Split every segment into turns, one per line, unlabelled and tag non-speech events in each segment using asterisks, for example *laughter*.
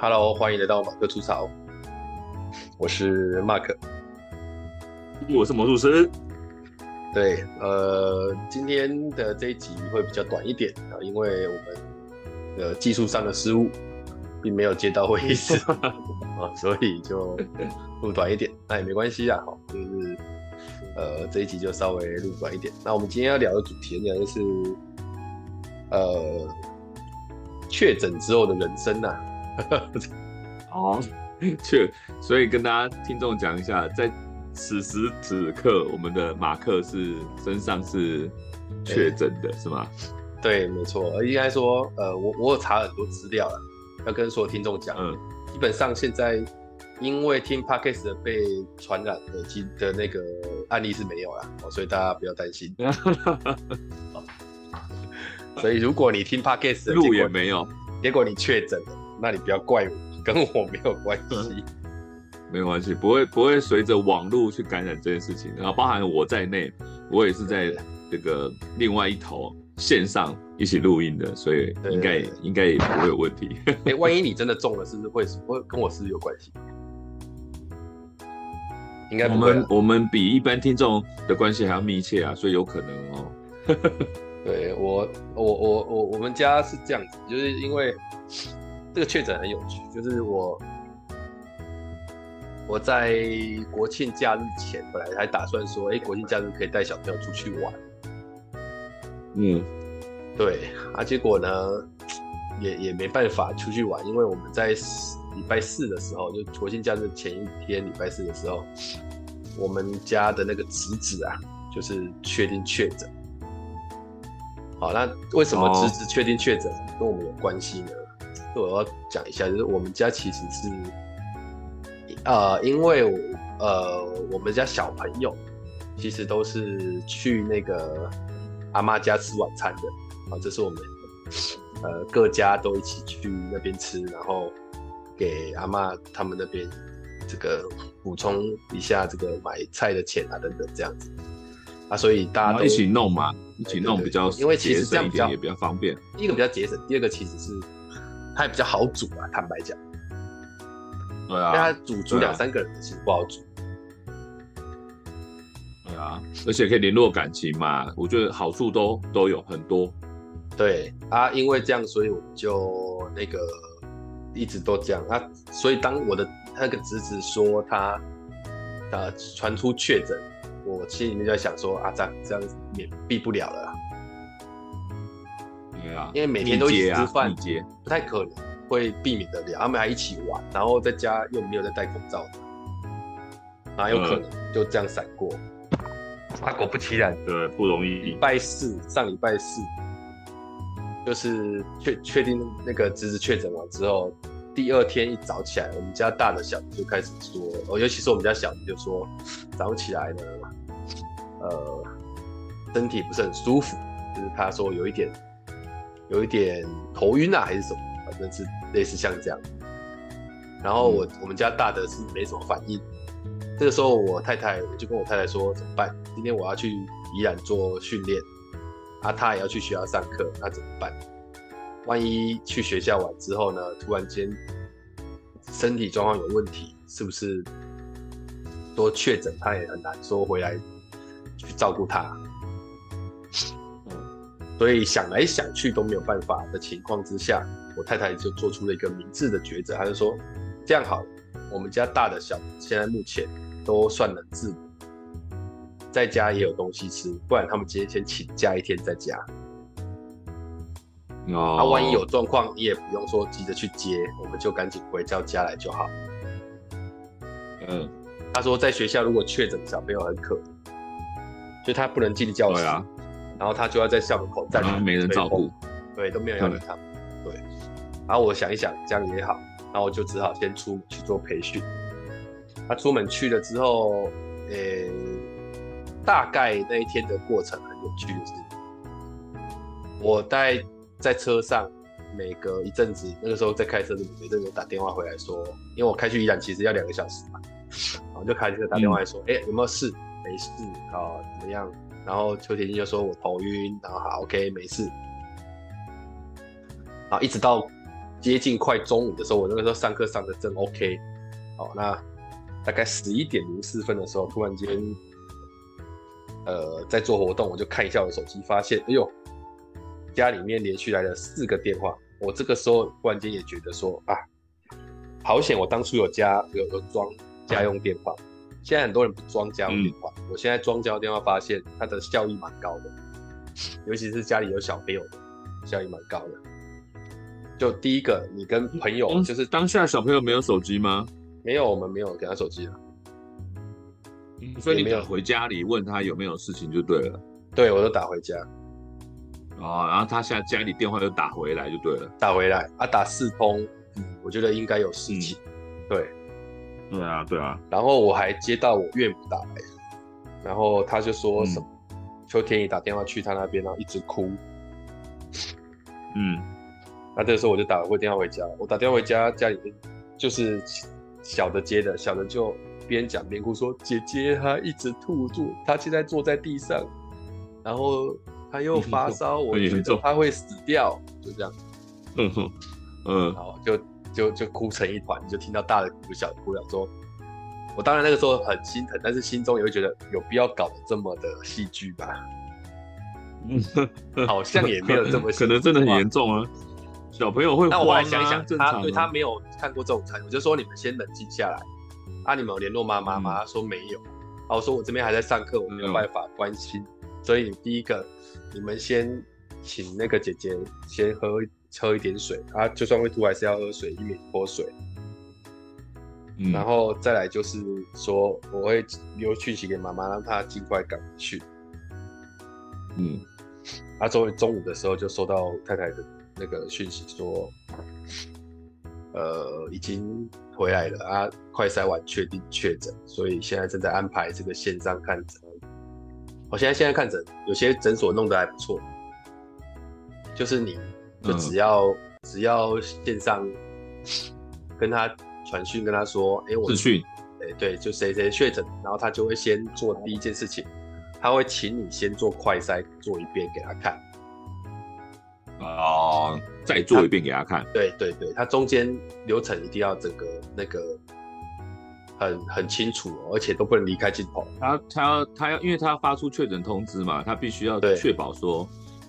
Hello，欢迎来到马克吐槽。我是 Mark，
我是魔术师。
对，呃，今天的这一集会比较短一点啊，因为我们的技术上的失误，并没有接到会议室啊，*laughs* 所以就录短一点。那也没关系啊，好，就是呃，这一集就稍微录短一点。那我们今天要聊的主题呢，就是呃，确诊之后的人生呐、啊。*laughs*
好，*laughs* 确，所以跟大家听众讲一下，在此时此刻，我们的马克是身上是确诊的，是吗？*laughs*
对，没错。应该说，呃，我我有查很多资料了，要跟所有听众讲。嗯，基本上现在因为听 Podcast 的被传染的基的那个案例是没有了，所以大家不要担心。所以如果你听 Podcast
路也没有，
结果你确诊了。那你不要怪我，跟我没有关系，
没关系，不会不会随着网络去感染这件事情，然后包含我在内，我也是在这个另外一头线上一起录音的，所以应该应该也不会有问题。
哎、欸，万一你真的中了，是不是会会跟我是不是有关系？应该
我们我们比一般听众的关系还要密切啊，所以有可能哦。*laughs*
对我我我我我们家是这样子，就是因为。这个确诊很有趣，就是我我在国庆假日前本来还打算说，哎，国庆假日可以带小朋友出去玩。
嗯，
对啊，结果呢，也也没办法出去玩，因为我们在礼拜四的时候，就国庆假日前一天礼拜四的时候，我们家的那个侄子啊，就是确定确诊。好，那为什么侄子确定确诊跟我们有关系呢？我要讲一下，就是我们家其实是，呃，因为我呃，我们家小朋友其实都是去那个阿妈家吃晚餐的啊，这是我们呃各家都一起去那边吃，然后给阿妈他们那边这个补充一下这个买菜的钱啊等等这样子啊，所以大家都
一起弄嘛，一起弄比较，
因为其实这样比较
也比较方便，
第一个比较节省，第二个其实是。它也比较好煮啊，坦白讲。
对啊。
因为它煮煮两三个人其实不好煮。
对啊，而且可以联络感情嘛，我觉得好处都都有很多。
对啊，因为这样，所以我们就那个一直都这样啊。所以当我的那个侄子说他呃传出确诊，我心里面就在想说啊，这样这样免避不了了啦。因为每天都一起吃饭，不太可能会避免得了。他们还一起玩，然后在家又没有在戴口罩，哪有可能就这样闪过？他、嗯、果不其然，
对，不容易。
礼拜四，上礼拜四，就是确确定那个侄子确诊完之后，第二天一早起来，我们家大的小就开始说，哦，尤其是我们家小就说，早上起来呢，呃，身体不是很舒服，就是他说有一点。有一点头晕啊，还是什么，反正是类似像这样。然后我、嗯、我们家大的是没什么反应。这个时候我太太我就跟我太太说怎么办？今天我要去宜兰做训练，啊，他也要去学校上课，那怎么办？万一去学校完之后呢，突然间身体状况有问题，是不是多确诊？他也很难说回来去照顾他。所以想来想去都没有办法的情况之下，我太太就做出了一个明智的抉择，她就说：“这样好，我们家大的小现在目前都算能自理，在家也有东西吃，不然他们今天先请假一天在家。哦，他万一有状况，你也不用说急着去接，我们就赶紧回到家来就好。”
嗯，
他说在学校如果确诊小朋友很可怜，就他不能进教室。然后他就要在校门口站着，
没人照顾，
对，都没有人要理他们，对。然后我想一想，这样也好，然后我就只好先出门去做培训。他出门去了之后，诶，大概那一天的过程很有趣的是，我待在车上，每隔一阵子，那个时候在开车的，每阵子打电话回来说，因为我开去宜兰其实要两个小时嘛，然后就开车打电话来说，哎、嗯，有没有事？没事啊，怎么样？然后邱铁金就说：“我头晕。”然后好，OK，没事。然后一直到接近快中午的时候，我那个时候上课上的正 OK，好，那大概十一点零四分的时候，突然间，呃，在做活动，我就看一下我手机，发现，哎呦，家里面连续来了四个电话，我这个时候突然间也觉得说啊，好险，我当初有加有有装家用电话，现在很多人不装家用电话，嗯、我现在装家用电话，发现它的效益蛮高的，尤其是家里有小朋友的，效益蛮高的。就第一个，你跟朋友就是
当下小朋友没有手机吗？
没有，我们没有给他手机了。
嗯，所以你没有回家里问他有没有事情就对了。
对，我都打回家。
哦，然后他现在家里电话又打回来就对了。
打回来啊，打四通，我觉得应该有事情。嗯、对，
对啊，对啊。
然后我还接到我岳母打来，然后他就说什么，嗯、邱天宇打电话去他那边，然后一直哭。
嗯。
那这个时候我就打过电话回家，我打电话回家，家里面就是小的接的，小的就边讲边哭说：“姐姐她一直吐住，她现在坐在地上，然后她又发烧，我觉 *laughs* 得她会死掉。”就这样，
嗯哼，嗯，
好，就就就哭成一团，就听到大的哭，小的哭，想说，我当然那个时候很心疼，但是心中也会觉得有必要搞得这么的戏剧吧？嗯，*laughs* 好像也没有这么，
可能真的很严重啊。小朋友会、啊，
那我来想一想，他对他没有看过这种餐，我就说你们先冷静下来。啊，你们有联络妈妈吗？他说没有。啊我说我这边还在上课，我没有办法关心。所以第一个，你们先请那个姐姐先喝喝一点水，啊，就算会吐还是要喝水，以免脱水。嗯、然后再来就是说，我会留讯息给妈妈，让她尽快赶回去。
嗯，
啊，终于中午的时候就收到太太的。那个讯息说，呃，已经回来了啊，快筛完确定确诊，所以现在正在安排这个线上看诊。我现在现在看诊，有些诊所弄得还不错，就是你就只要、嗯、只要线上跟他传讯，跟他说，哎、欸，我
视讯，
哎，对，就谁谁确诊，然后他就会先做第一件事情，他会请你先做快筛做一遍给他看。
哦，再做一遍给他看。
对对对，他中间流程一定要整个那个很很清楚，而且都不能离开镜头。
他他要他要，因为他要发出确诊通知嘛，他必须要确保说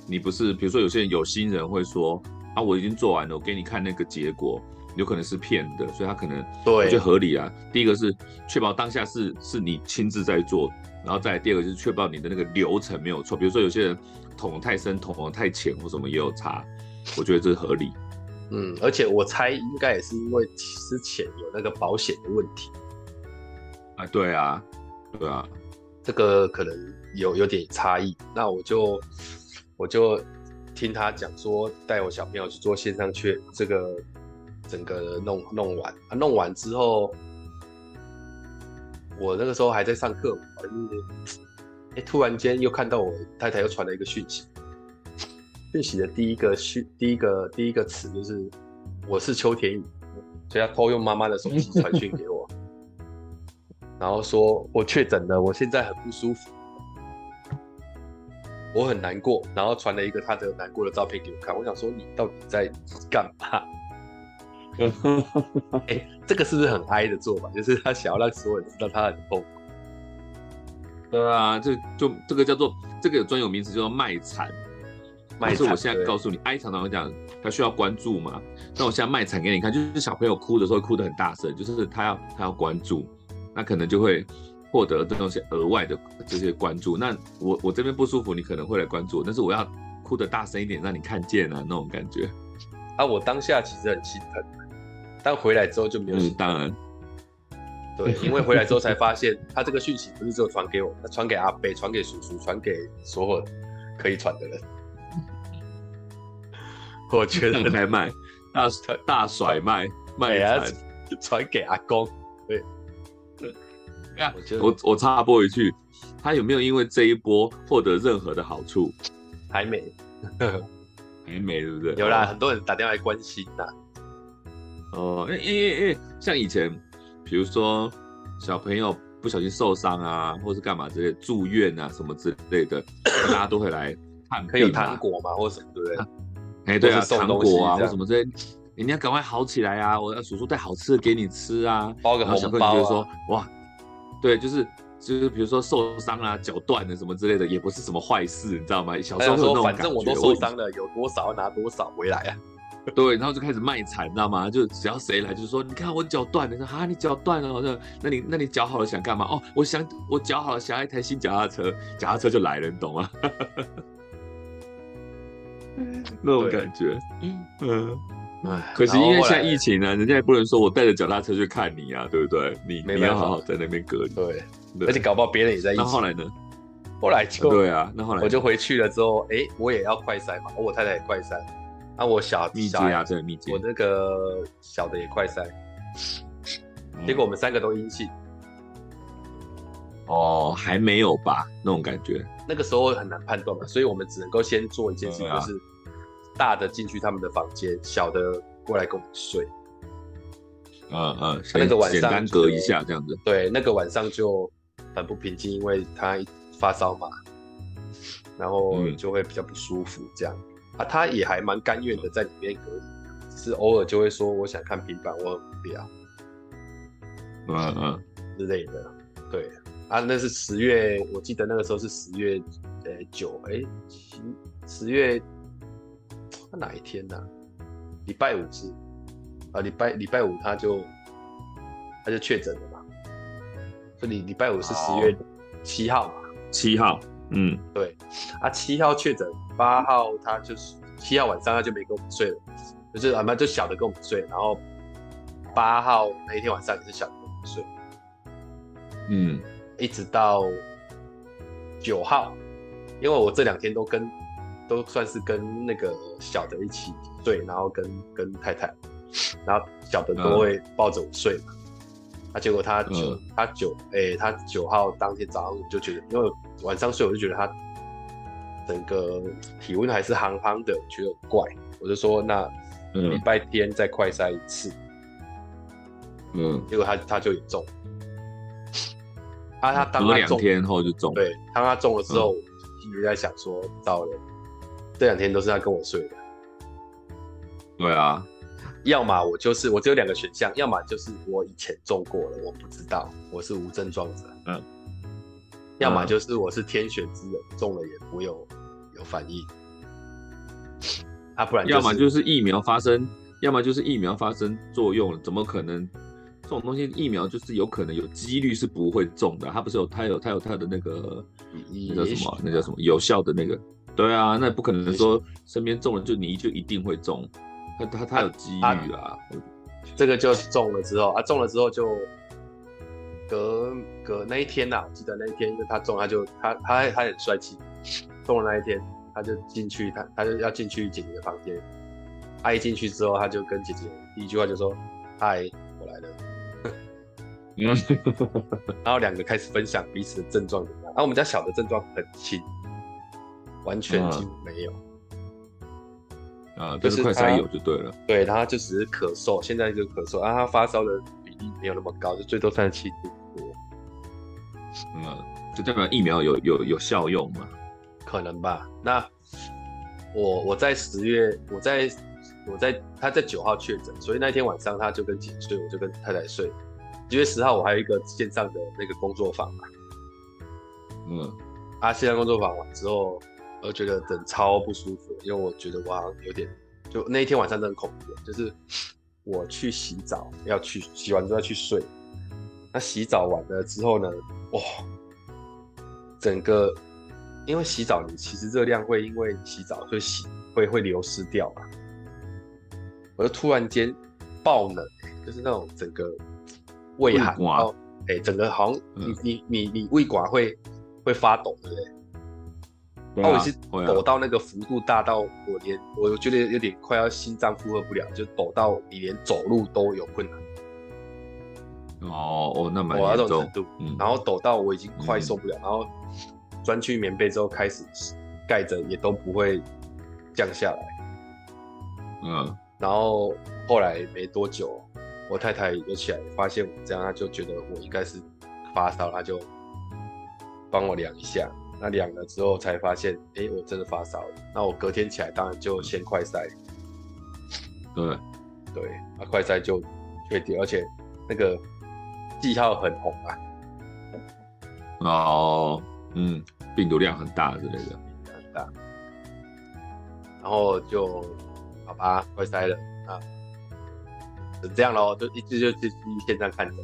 你不是，比如说有些人有心人会说啊，我已经做完了，我给你看那个结果，有可能是骗的，所以他可能对，我觉得合理啊。第一个是确保当下是是你亲自在做，然后再第二个就是确保你的那个流程没有错，比如说有些人。捅得太深，捅得太浅，或什么也有差，我觉得这是合理。
嗯，而且我猜应该也是因为之前有那个保险的问题。
啊，对啊，对啊，
这个可能有有点差异。那我就我就听他讲说，带我小朋友去做线上确这个整个弄弄完，弄完之后，我那个时候还在上课嘛，哎，突然间又看到我太太又传了一个讯息，讯息的第一个讯，第一个第一个词就是我是邱田雨，所以他偷用妈妈的手机传讯给我，*laughs* 然后说我确诊了，我现在很不舒服，我很难过，然后传了一个他的难过的照片给我看，我想说你到底在干嘛？*laughs* 哎，这个是不是很哀的做法？就是他想要让所有人知道他很痛。
对啊，这就这个叫做这个有专有名词叫做卖惨。卖惨。是我现在告诉你，哀常常会讲，他需要关注嘛。那我现在卖惨给你看，就是小朋友哭的时候哭得很大声，就是他要他要关注，那可能就会获得这种些额外的这些关注。那我我这边不舒服，你可能会来关注，但是我要哭的大声一点，让你看见啊，那种感觉。
啊，我当下其实很心疼，但回来之后就没有心
当然。
对，因为回来之后才发现，他这个讯息不是只有传给我，他传给阿伯，传给叔叔，传给所有可以传的人。我觉得
还卖大大甩卖卖啊，
传给阿公。对，对，
我我我插播一句，他有没有因为这一波获得任何的好处？
还没，*laughs*
还没，对不对？
有啦，很多人打电话来关心呐。
哦，因为因为因为像以前。比如说小朋友不小心受伤啊，或是干嘛之类，住院啊什么之类的，大家都会来看，
可以有糖果嘛，或什么对不对？*laughs*
哎，对啊，糖果啊或什么之类，你要赶快好起来啊！我要叔叔带好吃的给你吃啊，
包个红包、啊。
小朋友就说，哇，对，就是就是比如说受伤啊、脚断了什么之类的，也不是什么坏事，你知道吗？小时候有那种感觉，
反正我都受伤了，有多少要拿多少回来啊。*laughs*
对，然后就开始卖惨，你知道吗？就只要谁来，就是说，你看我脚断了，说哈，你脚断了，那那你那你脚好了想干嘛？哦，我想我脚好了想要一台新脚踏车，脚踏车就来了，你懂吗？*laughs* 那种感觉，嗯，可是因为现在疫情呢、啊，人家也不能说我带着脚踏车去看你啊，对不对？你你要好好在那边隔离，
对，对，而且搞不好别人也在一起。
那后来呢？
后来就
对啊，那后来
我就回去了之后，哎、欸，我也要快筛嘛，我太太也快筛。那、啊、我小
密接啊，对密接，
我那个小的也快筛，结果我们三个都阴性。
哦，还没有吧？那种感觉，
那个时候很难判断嘛，所以我们只能够先做一件事情，就是大的进去他们的房间，小的过来跟我们睡。
嗯嗯，那个晚上简单隔一下这样子。
对，那个晚上就很不平静，因为他发烧嘛，然后就会比较不舒服这样。啊，他也还蛮甘愿的在里面隔离，是偶尔就会说我想看平板，我很无聊，
嗯嗯
之类的。对啊，那是十月，我记得那个时候是十月，呃九哎七十月，那哪一天呢、啊？礼拜五是啊，礼拜礼拜五他就他就确诊了嘛，所以礼拜五是十月七号嘛，
七号。嗯，
对，啊，七号确诊，八号他就是七号晚上他就没跟我们睡了，就是俺们就小的跟我们睡，然后八号那一天晚上也是小的跟我们睡，
嗯，
一直到九号，因为我这两天都跟都算是跟那个小的一起睡，然后跟跟太太，然后小的都会抱着我睡嘛，啊，结果他九、嗯、他九哎、欸、他九号当天早上我就觉得因为。晚上睡我就觉得他整个体温还是夯夯的，觉得怪，我就说那礼拜天再快筛一次，
嗯，
结果他他就也中，啊他当他
两天后就中，
对，当他中了之后，一直在想说糟了，这两天都是他跟我睡的，
对啊，
要么我就是我只有两个选项，要么就是我以前中过了，我不知道，我是无症状者，嗯。要么就是我是天选之人，中了也不会有有反应，啊，不然、就是、
要么就是疫苗发生，要么就是疫苗发生作用了，怎么可能？这种东西疫苗就是有可能有几率是不会中的，它不是有它有它有它的那个那叫什么？那叫什么？有效的那个？对啊，那不可能说身边中了就你就一定会中，他他他有机遇啊，啊。
这个就中了之后啊，中了之后就。隔隔那一天呐、啊，我记得那一天，因为他中，他就他他他很帅气，中了那一天，他就进去，他他就要进去姐姐的房间。他一进去之后，他就跟姐姐第一句话就说：“嗨，我来了。*laughs* ”然后两个开始分享彼此的症状怎么样。然后我们家小的症状很轻，完全几乎没有。
啊，就是快筛有就对了。
对，他就只是咳嗽，现在就咳嗽。啊，他发烧的比例没有那么高，就最多三十七度多。
嗯，就代表疫苗有有有效用嘛？
可能吧。那我我在十月，我在我在他在九号确诊，所以那天晚上他就跟姐睡，我就跟太太睡。九月十号我还有一个线上的那个工作坊嘛。
嗯，
啊，线上工作坊完之后，我觉得人超不舒服，因为我觉得我好像有点，就那一天晚上真的很恐怖，就是我去洗澡，要去洗完之后要去睡。那洗澡完了之后呢？哇，整个因为洗澡，你其实热量会因为洗澡会洗会会流失掉嘛。我就突然间爆冷，就是那种整个胃寒，然后哎、欸，整个好像你、嗯、你你你胃管会会发抖，对不对？然后我是抖到那个幅度大到我连我觉得有点快要心脏负荷不了，就抖到你连走路都有困难。
哦哦，那蛮
严重，这种程度，嗯，然后抖到我已经快受不了，嗯、然后钻去棉被之后开始盖着，也都不会降下来。
嗯，
然后后来没多久，我太太就起来发现我这样，她就觉得我应该是发烧，她就帮我量一下。那量了之后才发现，哎、欸，我真的发烧了。那我隔天起来当然就先快筛。
对，
对，啊，快筛就确定，而且那个记号很红啊。
哦，嗯，病毒量很大之类的，
很大。然后就好吧，快筛了啊，就这样咯，就一直就继续线上看诊。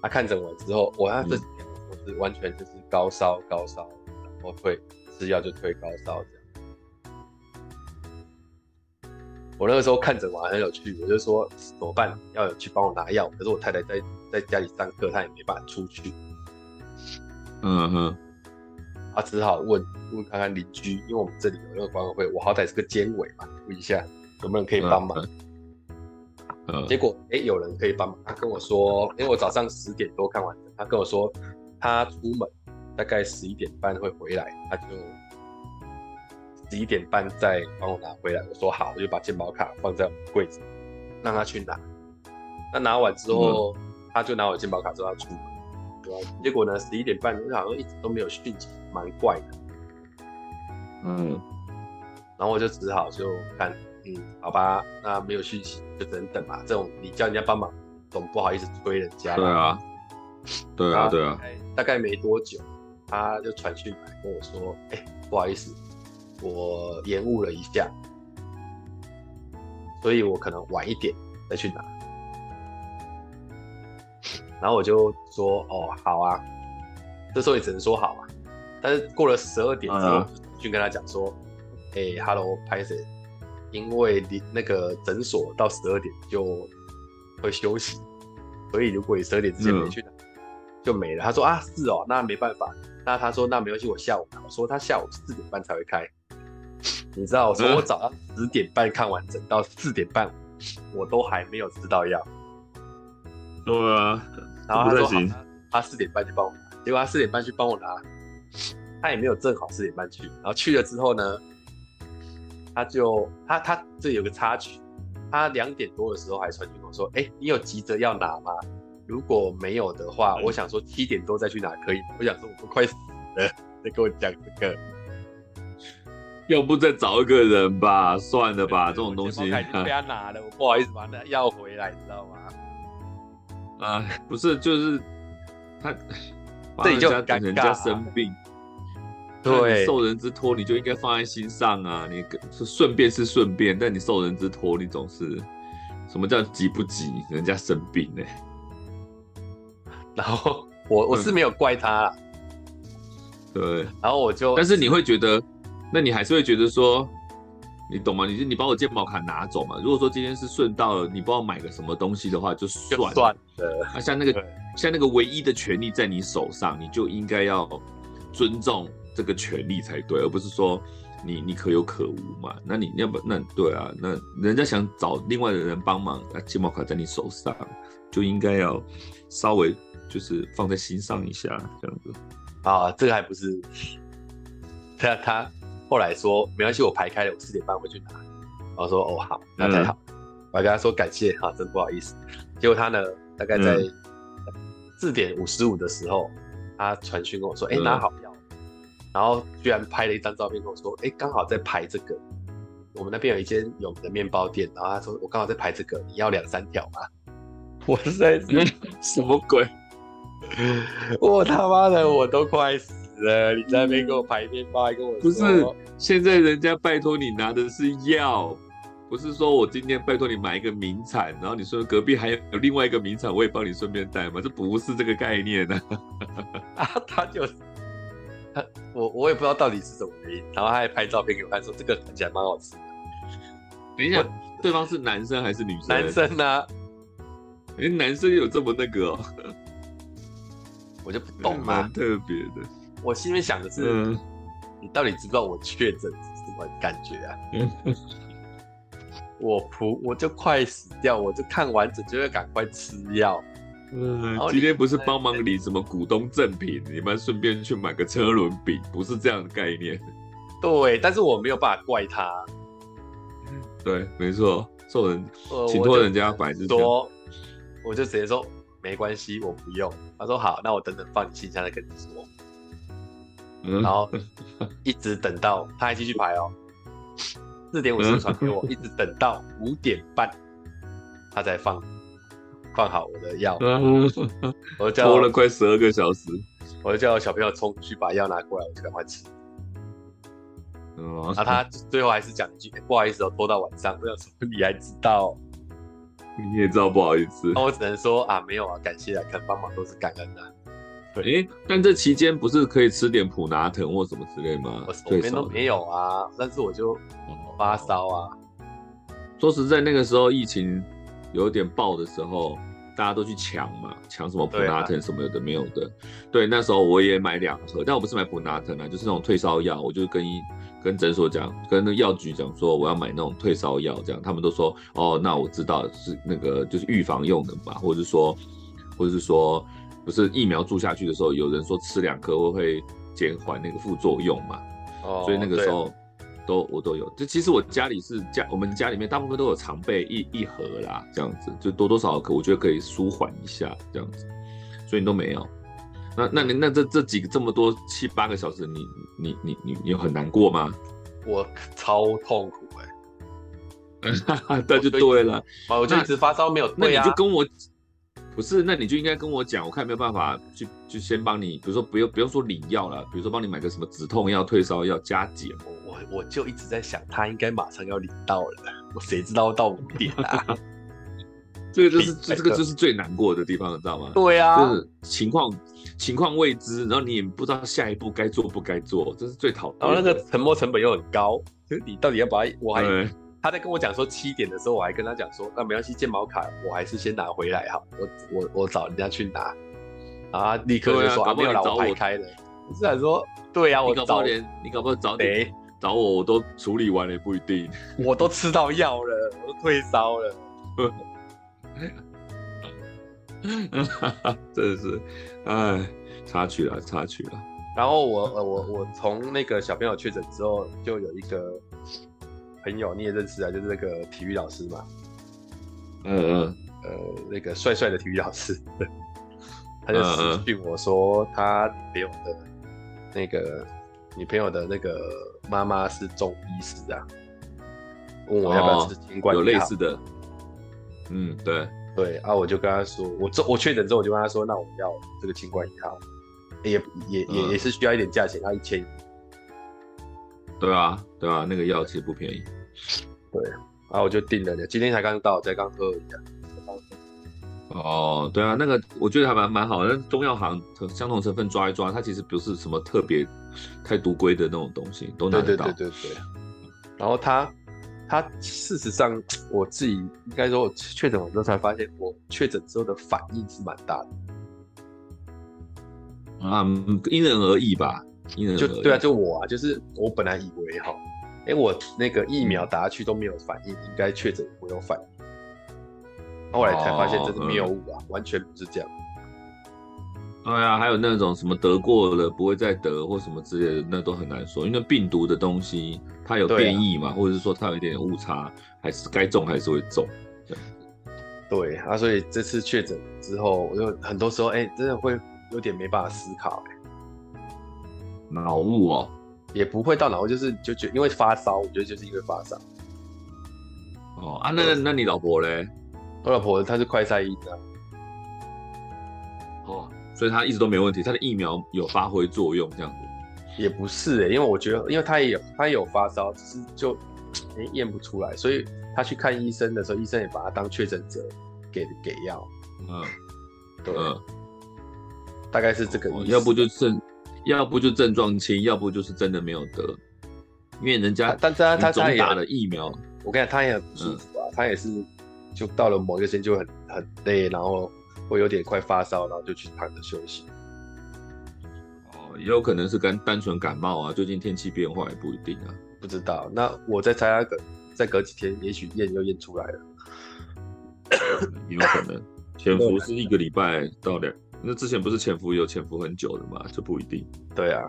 他、啊、看诊完之后，我他这几天我是完全就是高烧高烧，然后会吃药就退高烧这样。我那个时候看诊完很有趣，我就说怎么办？要有去帮我拿药，可是我太太在在家里上课，她也没办法出去。
嗯哼，
她只好问问看看邻居，因为我们这里有那个管委会，我好歹是个监委嘛，问一下有没有人可以帮忙。
嗯，
结果哎、欸，有人可以帮忙，他跟我说，因为我早上十点多看完诊，他跟我说他出门大概十一点半会回来，他就。十一点半再帮我拿回来，我说好，我就把健保卡放在柜子，让他去拿。那拿完之后，嗯、他就拿我健保卡之后要出门，对吧？结果呢，十一点半我好像一直都没有讯息，蛮怪的。
嗯，
然后我就只好就看，嗯，好吧，那没有讯息就只能等嘛。这种你叫人家帮忙，总不好意思催人家。
对啊，对啊，对啊。
大概没多久，他就传讯来跟我说，哎、欸，不好意思。我延误了一下，所以我可能晚一点再去拿。然后我就说：“哦，好啊。”这时候也只能说好啊。但是过了十二点之后，就跟他讲说：“哎、uh -huh. 欸、，Hello，拍谁？因为你那个诊所到十二点就会休息，所以如果你十二点之前没去拿，uh. 就没了。”他说：“啊，是哦，那没办法。”那他说：“那没关系，我下午拿。”我说：“他下午四点半才会开。”你知道，我说我早上十点半看完整，到四点半，我都还没有吃到药。
对啊，
然后他说好，他四点半去帮我拿，结果他四点半去帮我拿，他也没有正好四点半去。然后去了之后呢，他就他他这有个插曲，他两点多的时候还传讯跟我说：“哎，你有急着要拿吗？如果没有的话，我想说七点多再去拿可以。”我想说我都快死了，再跟我讲这个。
要不再找一个人吧，算了吧，这种东西。
不要 *laughs* 拿了，我不好意思把那要回来，你知道吗？
啊，不是，就是他，*laughs* 这里就等人家生病，对，受人之托，你就应该放在心上啊。你是顺便是顺便，但你受人之托，你总是什么叫急不急？人家生病呢、欸。
然后我我是没有怪他，
对，
然后我就，
但是你会觉得。那你还是会觉得说，你懂吗？你你把我健保卡拿走嘛？如果说今天是顺道了，你帮我买个什么东西的话，就算了。算了。啊，像那个像那个唯一的权利在你手上，你就应该要尊重这个权利才对，而不是说你你可有可无嘛？那你要不那对啊？那人家想找另外的人帮忙，啊，健保卡在你手上，就应该要稍微就是放在心上一下，这样子。
啊，这个还不是他他。后来说没关系，我排开了，我四点半回去拿。然后说哦好，那太好。嗯、我还跟他说感谢哈，真不好意思。结果他呢，大概在四点五十五的时候，他传讯跟我说，哎、嗯欸、拿好药。然后居然拍了一张照片跟我说，哎、欸、刚好在排这个。我们那边有一间有名的面包店，然后他说我刚好在排这个，你要两三条吗？*laughs* 我实在是什么鬼？*laughs* 我他妈的我都快死了。你在那边给我排面包，还跟我说
不是？现在人家拜托你拿的是药，不是说我今天拜托你买一个名产，然后你说隔壁还有另外一个名产，我也帮你顺便带吗？这不是这个概念呢、
啊。*laughs* 啊，他就他我我也不知道到底是什么原因，然后他还拍照片给我看，说这个看起来蛮好吃的。
等一下，对方是男生还是女生？
男生呢、啊？
哎，男生有这么那个、哦？
我就不懂嘛，
蛮特别的。
我心里面想的是、嗯，你到底知不知道我确诊是什么感觉啊？*laughs* 我不，我就快死掉，我就看完整就要赶快吃药。
嗯，今天不是帮忙领什么股东赠品，你们顺便去买个车轮饼，不是这样的概念。*laughs*
对，但是我没有办法怪他。
对，没错，受人请托人家反正
说，我就直接说没关系，我不用。他说好，那我等等放你信箱再跟你说。然后一直等到他还继续排哦，四点五十传给我，一直等到五点半，他才放放好我的药。我
叫拖了快十二个小时，
我就叫小朋友冲去把药拿过来，我就赶快吃。嗯，啊，他最后还是讲一句、欸：“不好意思，我拖到晚上。”我想说你还知道，*laughs*
你也知道不好意思。
那我只能说啊，没有啊，感谢啊，肯帮忙都是感恩的、啊。
对，但这期间不是可以吃点普拿疼或什么之类吗？
我这边都没有啊，但是我就发烧啊。
说实在，那个时候疫情有点爆的时候，大家都去抢嘛，抢什么普拿疼什么有的没有的。对，那时候我也买两盒，但我不是买普拿疼啊，就是那种退烧药。我就跟一跟诊所讲，跟那药局讲说我要买那种退烧药，这样他们都说哦，那我知道是那个就是预防用的嘛，或者是说，或者是说。不是疫苗注下去的时候，有人说吃两颗会会减缓那个副作用嘛？哦，所以那个时候都我都有。就其实我家里是家，我们家里面大部分都有常备一一盒啦，这样子就多多少少可我觉得可以舒缓一下这样子。所以你都没有？那那你那这这几个这么多七八个小时，你你你你你有很难过吗？
我超痛苦哎、
欸，*laughs* 那就对了，
我就一直发烧没有对啊，
那你就跟我。不是，那你就应该跟我讲，我看有没有办法去，就先帮你，比如说不用不用说领药了，比如说帮你买个什么止痛药、退烧药、加减。
我我我就一直在想，他应该马上要领到了，我谁知道到五点啊？*laughs*
这个就是这这个就是最难过的地方，你知道吗？
对啊，
就是情况情况未知，然后你也不知道下一步该做不该做，这是最讨厌。
然后那个沉默成本又很高，就是你到底要把它，我还。他在跟我讲说七点的时候，我还跟他讲说，那没关系，健保卡我还是先拿回来哈，我我我找人家去拿，啊，立刻就说啊，没有啦，我排开了。不是还说，对呀，我早点，
你搞不好早点找我，我都处理完了也不一定。*laughs*
我都吃到药了，我都退烧了。*laughs* *laughs*
真的是，哎，插曲了，插曲了。
然后我呃我我从那个小朋友确诊之后，就有一个。朋友你也认识啊，就是那个体育老师嘛，
嗯嗯，
呃，那个帅帅的体育老师，*laughs* 他就私讯我说他女朋友的那个女朋友的那个妈妈是中医师啊，问我要不要吃清冠一号，
有类似的，嗯，对
对啊，我就跟他说，我这我确诊之后我就跟他说，那我们要这个清冠一号，也也也也是需要一点价钱，要一千。
对啊，对啊，那个药其实不便宜。
对，然后我就订了，今天才刚到，才刚喝一下。
哦，对啊，那个我觉得还蛮蛮好的，中药行相同成分抓一抓，它其实不是什么特别太毒贵的那种东西，都拿得到。
对对对对对。然后他他事实上，我自己应该说，我确诊完之后才发现，我确诊之后的反应是蛮大的。
啊，因人而异吧。
因人就对啊，就我啊，就是我本来以为哈，哎、欸，我那个疫苗打下去都没有反应，应该确诊不会有反应。后来才发现这是谬误啊，哦、完全不是这样。
对啊，还有那种什么得过了不会再得或什么之类的，那都很难说，因为病毒的东西它有变异嘛，啊、或者是说它有一点误差，还是该中还是会中。
对啊，所以这次确诊之后，我就很多时候哎、欸，真的会有点没办法思考、欸。
脑雾哦，
也不会到脑雾，就是就觉因为发烧，我觉得就是因为发烧。
哦啊，那那你老婆嘞？
我老婆她是快筛阴的。
哦，所以他一直都没问题，他的疫苗有发挥作用这样子。
也不是哎、欸，因为我觉得，因为他也有他也有发烧，只是就哎验、欸、不出来，所以他去看医生的时候，医生也把他当确诊者给给药。嗯，对，嗯、大概是这个意思。
哦、要不就症。要不就症状轻，要不就是真的没有得，因为人家，
但是他他他
打了疫苗，
我跟你讲，他也很不舒服啊，嗯、他也是就到了某一个时间就很很累，然后会有点快发烧，然后就去躺着休息。
哦，也有可能是跟单纯感冒啊，最近天气变化也不一定啊，
不知道。那我再猜那个，再隔几天，也许验又验出来了，*coughs*
有可能潜伏是一个礼拜到两。那之前不是潜伏有潜伏很久的嘛，就不一定。
对啊，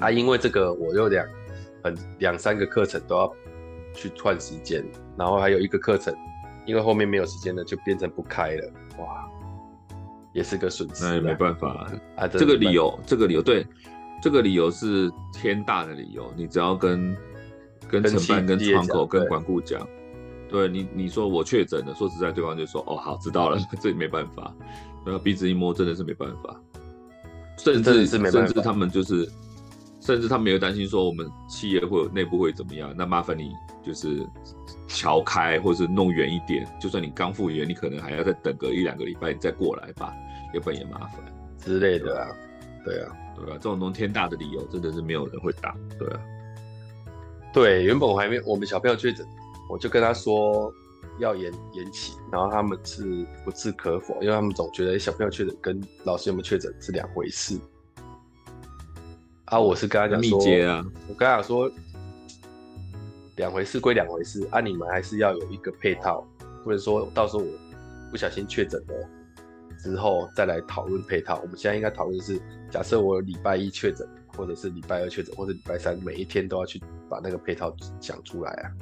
啊，因为这个我有两很两三个课程都要去换时间，然后还有一个课程，因为后面没有时间了，就变成不开了。哇，也是个损失。
那也没办法啊，这个理由，这个理由对，这个理由是天大的理由。你只要跟跟承办、跟窗口、跟管顾讲。对你你说我确诊了，说实在，对方就说哦好知道了，*laughs* 这也没办法，然后鼻子一摸真的是没办法，甚至甚至他们就是，甚至他们也会担心说我们企业会有内部会怎么样，那麻烦你就是桥开或者是弄远一点，就算你刚复原，你可能还要再等个一两个礼拜你再过来吧，要不然也麻烦
之类的啊，对啊，
对啊，这种东西天大的理由真的是没有人会打，对啊，
对，原本我还没我们小朋友确诊。我就跟他说要延延期，然后他们是不置可否，因为他们总觉得小朋友确诊跟老师有没有确诊是两回事。啊，我是跟他讲说，啊、我跟他讲说两回事归两回事，啊，你们还是要有一个配套，或者说到时候我不小心确诊了之后再来讨论配套。我们现在应该讨论的是，假设我礼拜一确诊，或者是礼拜二确诊，或者礼拜三，每一天都要去把那个配套讲出来啊。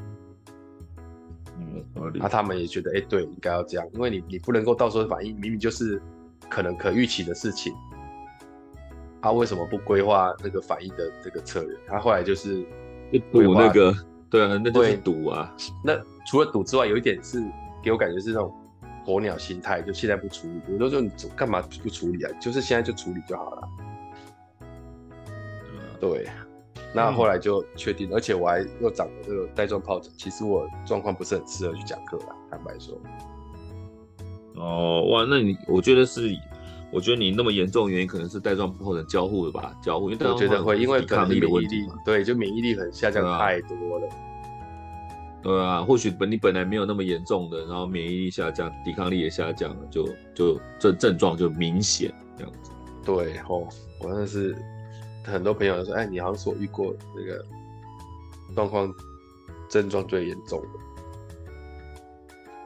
那、嗯啊、他们也觉得，哎、欸，对，应该要这样，因为你你不能够到时候反应明明就是可能可预期的事情，他、啊、为什么不规划那个反应的这个策略？他后来就是
赌那个，对啊，那就是赌啊。
那除了赌之外，有一点是给我感觉是那种鸵鸟心态，就现在不处理。我都说你干嘛不处理啊？就是现在就处理就好了。对。那后来就确定，嗯、而且我还又长了这个带状疱疹。其实我状况不是很适合去讲课啦，坦白说。
哦，哇，那你我觉得是，我觉得你那么严重的原因可能是带状疱疹交互的吧？交互，因为我觉得会，因为可能免疫力，
对，就免疫力很下降太多了。
对啊，或许本你本来没有那么严重的，然后免疫力下降，抵抗力也下降了，就就这症状就明显这样子。
对哦，我那是。很多朋友都说：“哎，你好像是我遇过那个状况症状最严重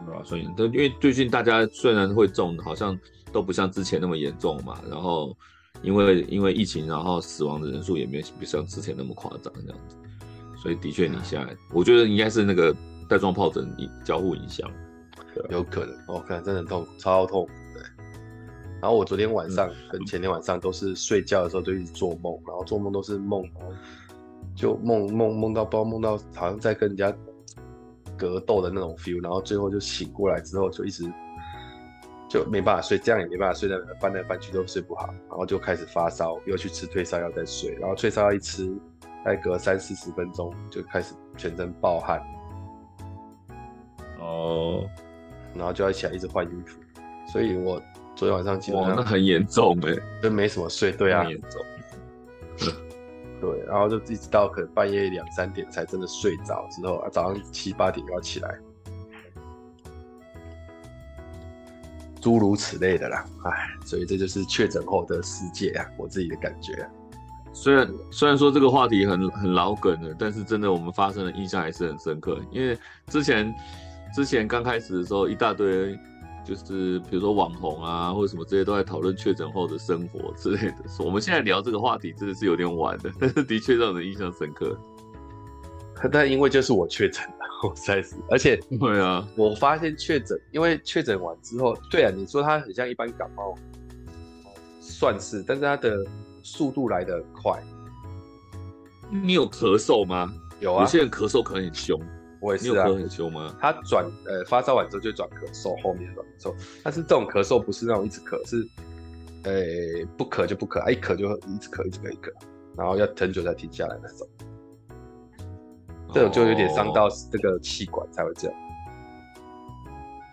的，
啊，所以，因为最近大家虽然会中，好像都不像之前那么严重嘛。然后，因为因为疫情，然后死亡的人数也没有不像之前那么夸张这样子。所以，的确，你现在、嗯、我觉得应该是那个带状疱疹交互影响，
有可能。哦，可能真的痛，超痛。”对然后我昨天晚上跟前天晚上都是睡觉的时候就一直做梦，然后做梦都是梦，就梦梦梦到不知道梦到好像在跟人家格斗的那种 feel，然后最后就醒过来之后就一直就没办法睡，这样也没办法睡，在那翻来翻去都睡不好，然后就开始发烧，又去吃退烧药再睡，然后退烧药一吃，再隔三四十分钟就开始全身暴汗，
哦，
然后就要起来一直换衣服，所以我。昨天晚上基本上
那很严重哎，
就没什么睡，对啊，
很严重。
对，然后就一直到可能半夜两三点才真的睡着，之后啊早上七八点要起来，诸如此类的啦，哎，所以这就是确诊后的世界啊，我自己的感觉。
虽然虽然说这个话题很很老梗了，但是真的我们发生的印象还是很深刻，因为之前之前刚开始的时候一大堆。就是比如说网红啊，或者什么这些都在讨论确诊后的生活之类的。我们现在聊这个话题真的是有点晚的，但是的确让人印象深刻。*laughs*
但因为就是我确诊了，我实在是，而且 *laughs*
对啊，
我发现确诊，因为确诊完之后，对啊，你说它很像一般感冒，算是，但是它的速度来得快。
你有咳嗽吗？
有啊，
有些人咳嗽可能很凶。
我也是啊，
很凶吗？
他转呃发烧完之后就转咳嗽，后面转咳嗽。但是这种咳嗽不是那种一直咳，是呃、欸、不咳就不咳，一咳就一直咳，一直咳，一咳，然后要很久才停下来那种。这种就有点伤到这个气管才会这样。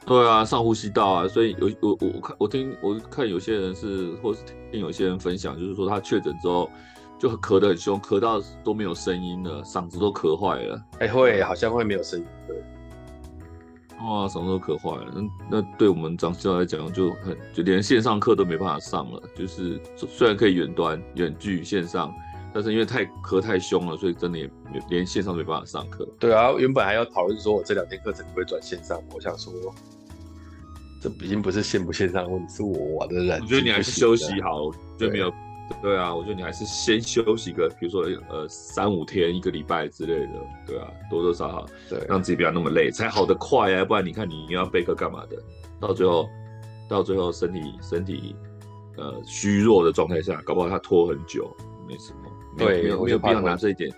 对啊，上呼吸道啊，所以有我我我看我听我看有些人是，或是听有些人分享，就是说他确诊之后。就咳得很凶，咳到都没有声音了，嗓子都咳坏了。
哎、欸，会好像会没有声音，对。
哇，嗓子都咳坏了，那那对我们长教来讲就很，就连线上课都没办法上了。就是虽然可以远端、远距线上，但是因为太咳太凶了，所以真的也连线上都没办法上课。
对啊，原本还要讨论说我这两天课程会转线上，我想说，这已经不是线不线上问题，是我我的人。
我觉得你还是休息好，就没有。对啊，我觉得你还是先休息个，比如说呃三五天、一个礼拜之类的，对啊，多多少少对，让自己不要那么累，才好得快啊，不然你看你要备课干嘛的，到最后到最后身体身体呃虚弱的状态下，搞不好他拖很久，没什么，对，没有没有必要拿这一点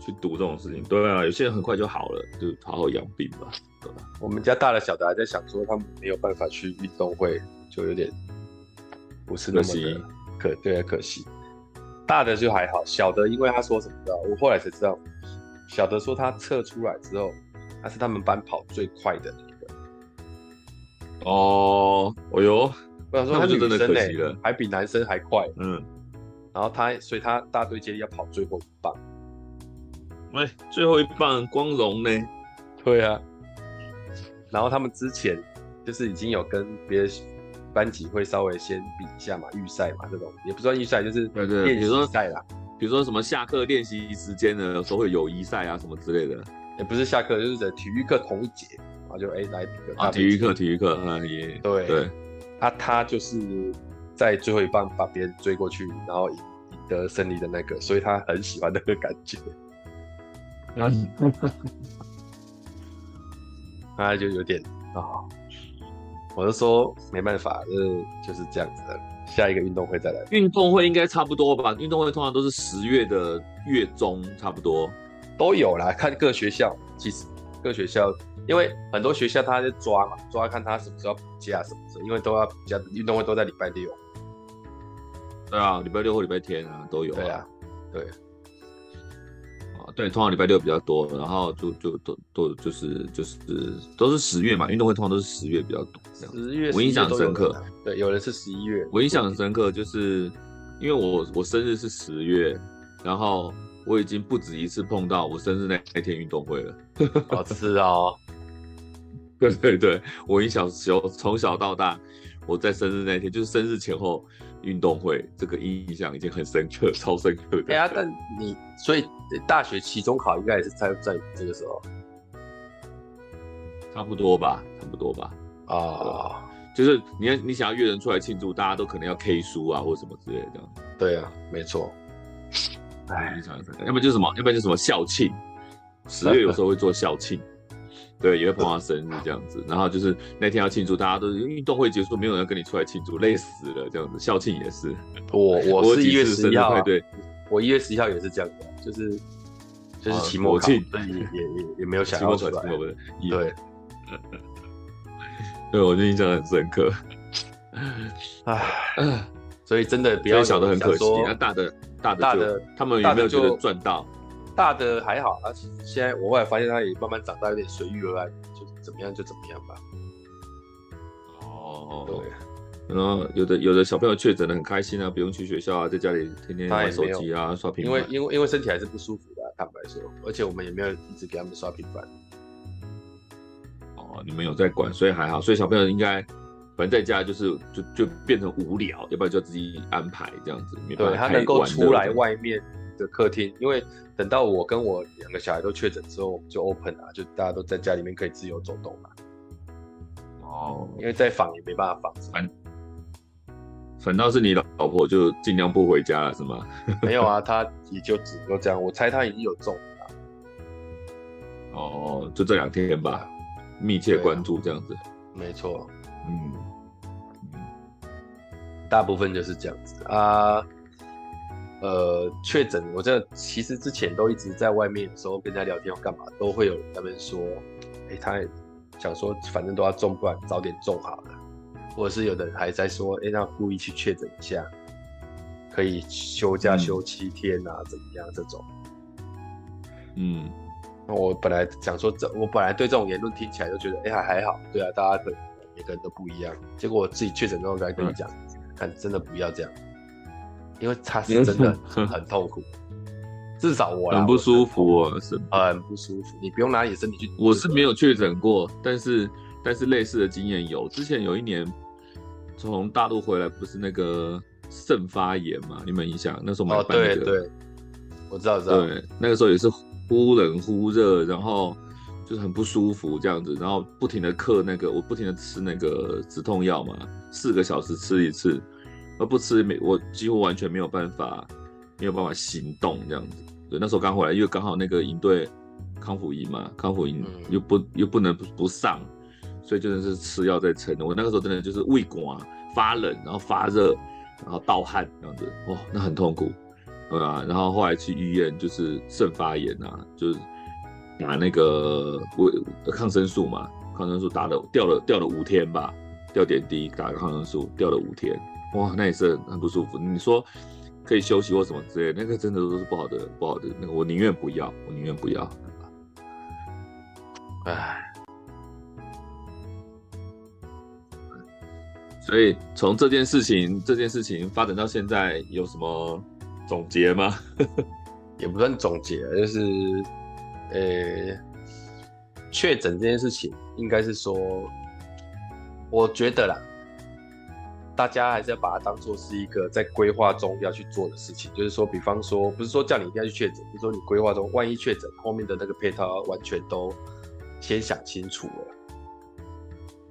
去去赌这种事情。对啊，有些人很快就好了，就好好养病吧。对吧？
我们家大的小的还在想说，他们没有办法去运动会，就有点不是那么的可对啊，可惜。大的就还好，小的因为他说什么的，我后来才知道，小的说他测出来之后，他是他们班跑最快的那个。
哦，哦哟，
我想说他女生呢、欸，还比男生还快。
嗯，
然后他，所以他大队接力要跑最后一棒。
喂、欸，最后一棒光荣呢？
对啊。然后他们之前就是已经有跟别的。班级会稍微先比一下嘛，预赛嘛，这种也不算预赛，就是对对，练习赛啦。
比如说什么下课练习时间呢，有时候会友谊赛啊什么之类的。
也不是下课，就是在体育课同一节，然后就哎来比个
啊，体育课体育课嗯也
对
对。
他他就是在最后一棒把别人追过去，然后赢得胜利的那个，所以他很喜欢那个感觉。嗯，*laughs* 他就有点啊。哦我就说没办法，就是就是这样子的。下一个运动会再来。
运动会应该差不多吧？运动会通常都是十月的月中，差不多
都有啦。看各学校，其实各学校，因为很多学校他在抓嘛，抓看他什么时候补假什么时候，因为都要补假，运动会都在礼拜六。
对啊，礼拜六或礼拜天啊都有啊。
对啊，对。
对，通常礼拜六比较多，然后就就都都就是就是都是十月嘛，运动会通常都是十月比较多。
十月，
我印象深刻。
对，有人是十一月。
我印象很深刻，就是因为我我生日是十月，然后我已经不止一次碰到我生日那那天运动会了。
好 *laughs* 吃哦。*laughs*
对对对，我印象小从小到大，我在生日那天就是生日前后。运动会这个印象已经很深刻，超深刻的。
对啊，但你所以大学期中考应该也是在在这个时候，
差不多吧，差不多吧。
啊、哦，
就是你要你想要约人出来庆祝，大家都可能要 K 书啊，或什么之类的。
对啊，没错。
哎，要不就是什么，要不然就是什么校庆，十月有时候会做校庆。对，也会碰到生日这样子，然后就是那天要庆祝，大家都是运动会结束，没有人跟你出来庆祝，累死了这样子。校庆也是，
我我是一月十一号，
对，
我一月十一号也是这样的，就是就是期末考，也也也也没有想要出来，对，对，
对我印象很深刻，
唉，所以真的比较
小的很可惜，那大的大的大的他们有没有觉得赚到？
大的还好，而且现在我后来发现他也慢慢长大，有点随遇而安，就怎么样就怎么样吧。
哦，对。然后有的有的小朋友确诊的很开心啊，不用去学校啊，在家里天天玩手机啊，刷平板。
因为因为因为身体还是不舒服的，坦白说，而且我们也没有一直给他们刷平板。
哦，你们有在管，所以还好。所以小朋友应该反正在家就是就就变成无聊，要不然就自己安排这样子。
对，他能够出来外面的客厅，因为。等到我跟我两个小孩都确诊之后，我们就 open 啊，就大家都在家里面可以自由走动嘛。
哦，
因为在房也没办法防。
反反倒是你老婆就尽量不回家了，是吗？*laughs*
没有啊，她也就只能够这样。我猜她已经有中了。
哦，就这两天吧，密切关注这样子。
没错，
嗯，
大部分就是这样子啊。呃，确诊，我这其实之前都一直在外面，有时候跟人家聊天或干嘛，都会有人他们说，哎、欸，他想说反正都要中，不然早点中好了，或者是有的人还在说，哎、欸，那故意去确诊一下，可以休假休七天啊，嗯、怎么样这种？
嗯，
那我本来想说这，我本来对这种言论听起来就觉得，哎、欸，还还好，对啊，大家可能每个人都不一样，结果我自己确诊之后再跟你讲，嗯、看真的不要这样。因为他是真的很痛苦，至少我
很不舒服啊，是
很不舒服。你不用拿你身体去，
我是没有确诊过，但是但是类似的经验有。之前有一年从大陆回来，不是那个肾发炎嘛？你们印象？那时候我们办那个，
哦，对对，我知道知道。
对，那个时候也是忽冷忽热，然后就是很不舒服这样子，然后不停的嗑那个，我不停的吃那个止痛药嘛，四个小时吃一次。而不吃没，我几乎完全没有办法，没有办法行动这样子。对，那时候刚回来，因为刚好那个营队康复营嘛，康复营又不又不能不不上，所以真的是吃药在撑。我那个时候真的就是胃管发冷，然后发热，然后盗汗这样子，哇，那很痛苦。对啊，然后后来去医院就是肾发炎啊，就是打那个维抗生素嘛，抗生素打了掉了掉了五天吧，吊点滴打个抗生素吊了五天，哇，那也是很不舒服。你说可以休息或什么之类，那个真的都是不好的不好的，那个我宁愿不要，我宁愿不要。唉，所以从这件事情这件事情发展到现在有什么？总结吗？*laughs*
也不算总结，就是，呃、确诊这件事情，应该是说，我觉得啦，大家还是要把它当做是一个在规划中要去做的事情。就是说，比方说，不是说叫你一定要去确诊，比如说你规划中万一确诊，后面的那个配套完全都先想清楚了。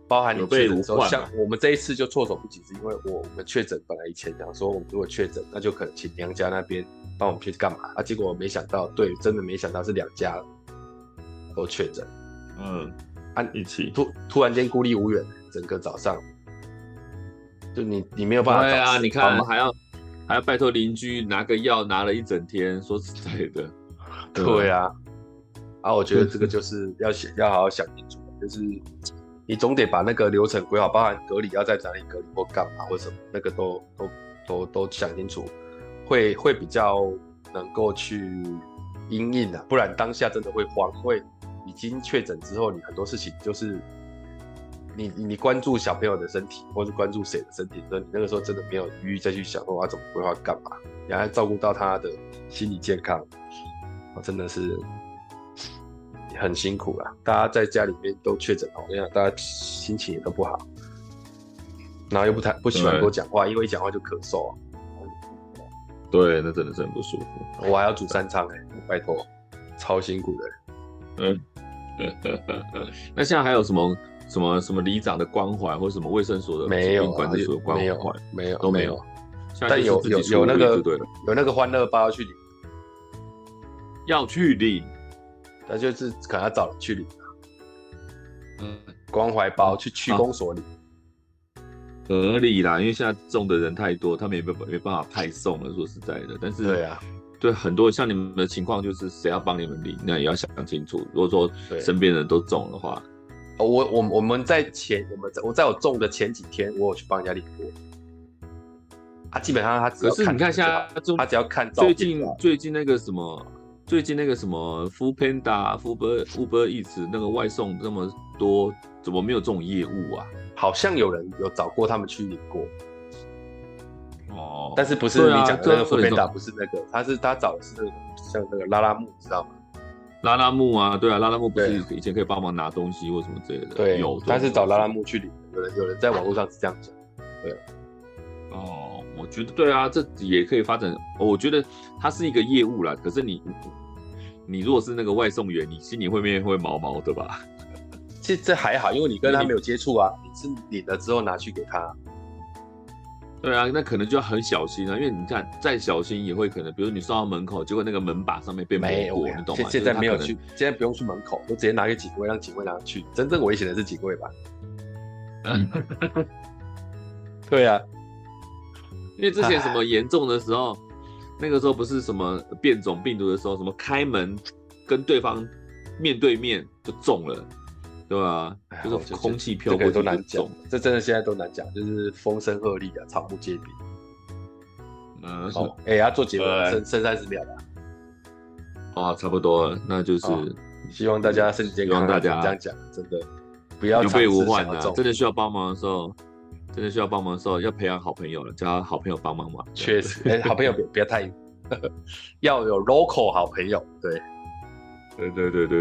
包含你确诊的时候，像我们这一次就措手不及，是因为我我们确诊本来以前讲说，我们如果确诊，那就可能请娘家那边帮我们去干嘛啊？结果我没想到，对，真的没想到是两家都确诊，
嗯，按、啊、一起
突突然间孤立无援，整个早上就你你没有办法
啊，你看还要还要拜托邻居拿个药拿了一整天，说实在的，*laughs*
对，对啊，啊，我觉得这个就是要想要好好想清楚，就是。你总得把那个流程规好，包含隔离要在哪里隔离或干嘛或什么，那个都都都都想清楚，会会比较能够去因应的，不然当下真的会慌。因为已经确诊之后，你很多事情就是你你关注小朋友的身体，或是关注谁的身体，那你那个时候真的没有余裕再去想说我要怎么规划干嘛，你还要照顾到他的心理健康，我真的是。很辛苦啊，大家在家里面都确诊哦，那样大家心情也都不好，然后又不太不喜欢多讲话，因为一讲话就咳嗽啊。
对，那真的是很不舒服。
我还要煮三餐哎，拜托，超辛苦的。
嗯，*laughs* 那现在还有什么什么什么里长的关怀，或者什么卫生所的
没有
管制所的关怀？
没有，没有
都没有。
但有有有那个有那个欢乐包要去领，
要去领。
那就是可能要找人去领，嗯，关怀包去区公所领，
合理啦，因为现在种的人太多，他们也没没办法派送了。说实在的，但是
对啊，
对很多像你们的情况，就是谁要帮你们领，那也要想清楚。如果说身边人都种的话，
哦，我我我们在前我们在我在我种的前几天，我有去帮人家领过。他，基本上他只
是你看现在
他只要看
最近最近那个什么。最近那个什么 Foodpanda、Uber、Uber Eats 那个外送那么多，怎么没有这种业务啊？
好像有人有找过他们去领过。
哦，
但是不是你讲的那个 Foodpanda，不是那个，他是他找的是像那个拉拉木，知道吗？
拉拉木啊，对啊，拉拉木不是以前可以帮忙拿东西或什么之类的？
对，
有，
他是找拉拉木去领。有人有人在网络上是这样讲，对。
哦，我觉得对啊，这也可以发展。我觉得它是一个业务啦，可是你。你如果是那个外送员，你心里会不会会毛毛的吧？
这这还好，因为你跟他没有接触啊，*laughs* 你是领了之后拿去给他。
对啊，那可能就要很小心啊，因为你看再小心也会可能，比如你送到门口，结果那个门把上面被没过，你懂吗？
现在没有去，现在不用去门口，我直接拿给警卫，让警卫拿去。真正危险的是警卫吧？嗯，*laughs* 对啊，*laughs*
因为之前什么严重的时候。那个时候不是什么变种病毒的时候，什么开门跟对方面对面就中了，对啊？就是空气飘过
都难讲，这真的现在都难讲，就是风声鹤唳啊，草木皆兵。
嗯，
好，哎，要做结尾，剩剩三十秒了。
啊，差不多了，那就是
希望大家身体健康。
希望大家
这样讲，真的不要
有备无患啊！真的需要帮忙的时候。真的需要帮忙的时候，要培养好朋友了，叫好朋友帮忙嘛。
确实，哎，好朋友别不要太，*laughs* 要有 local 好朋友，对，
对对对对。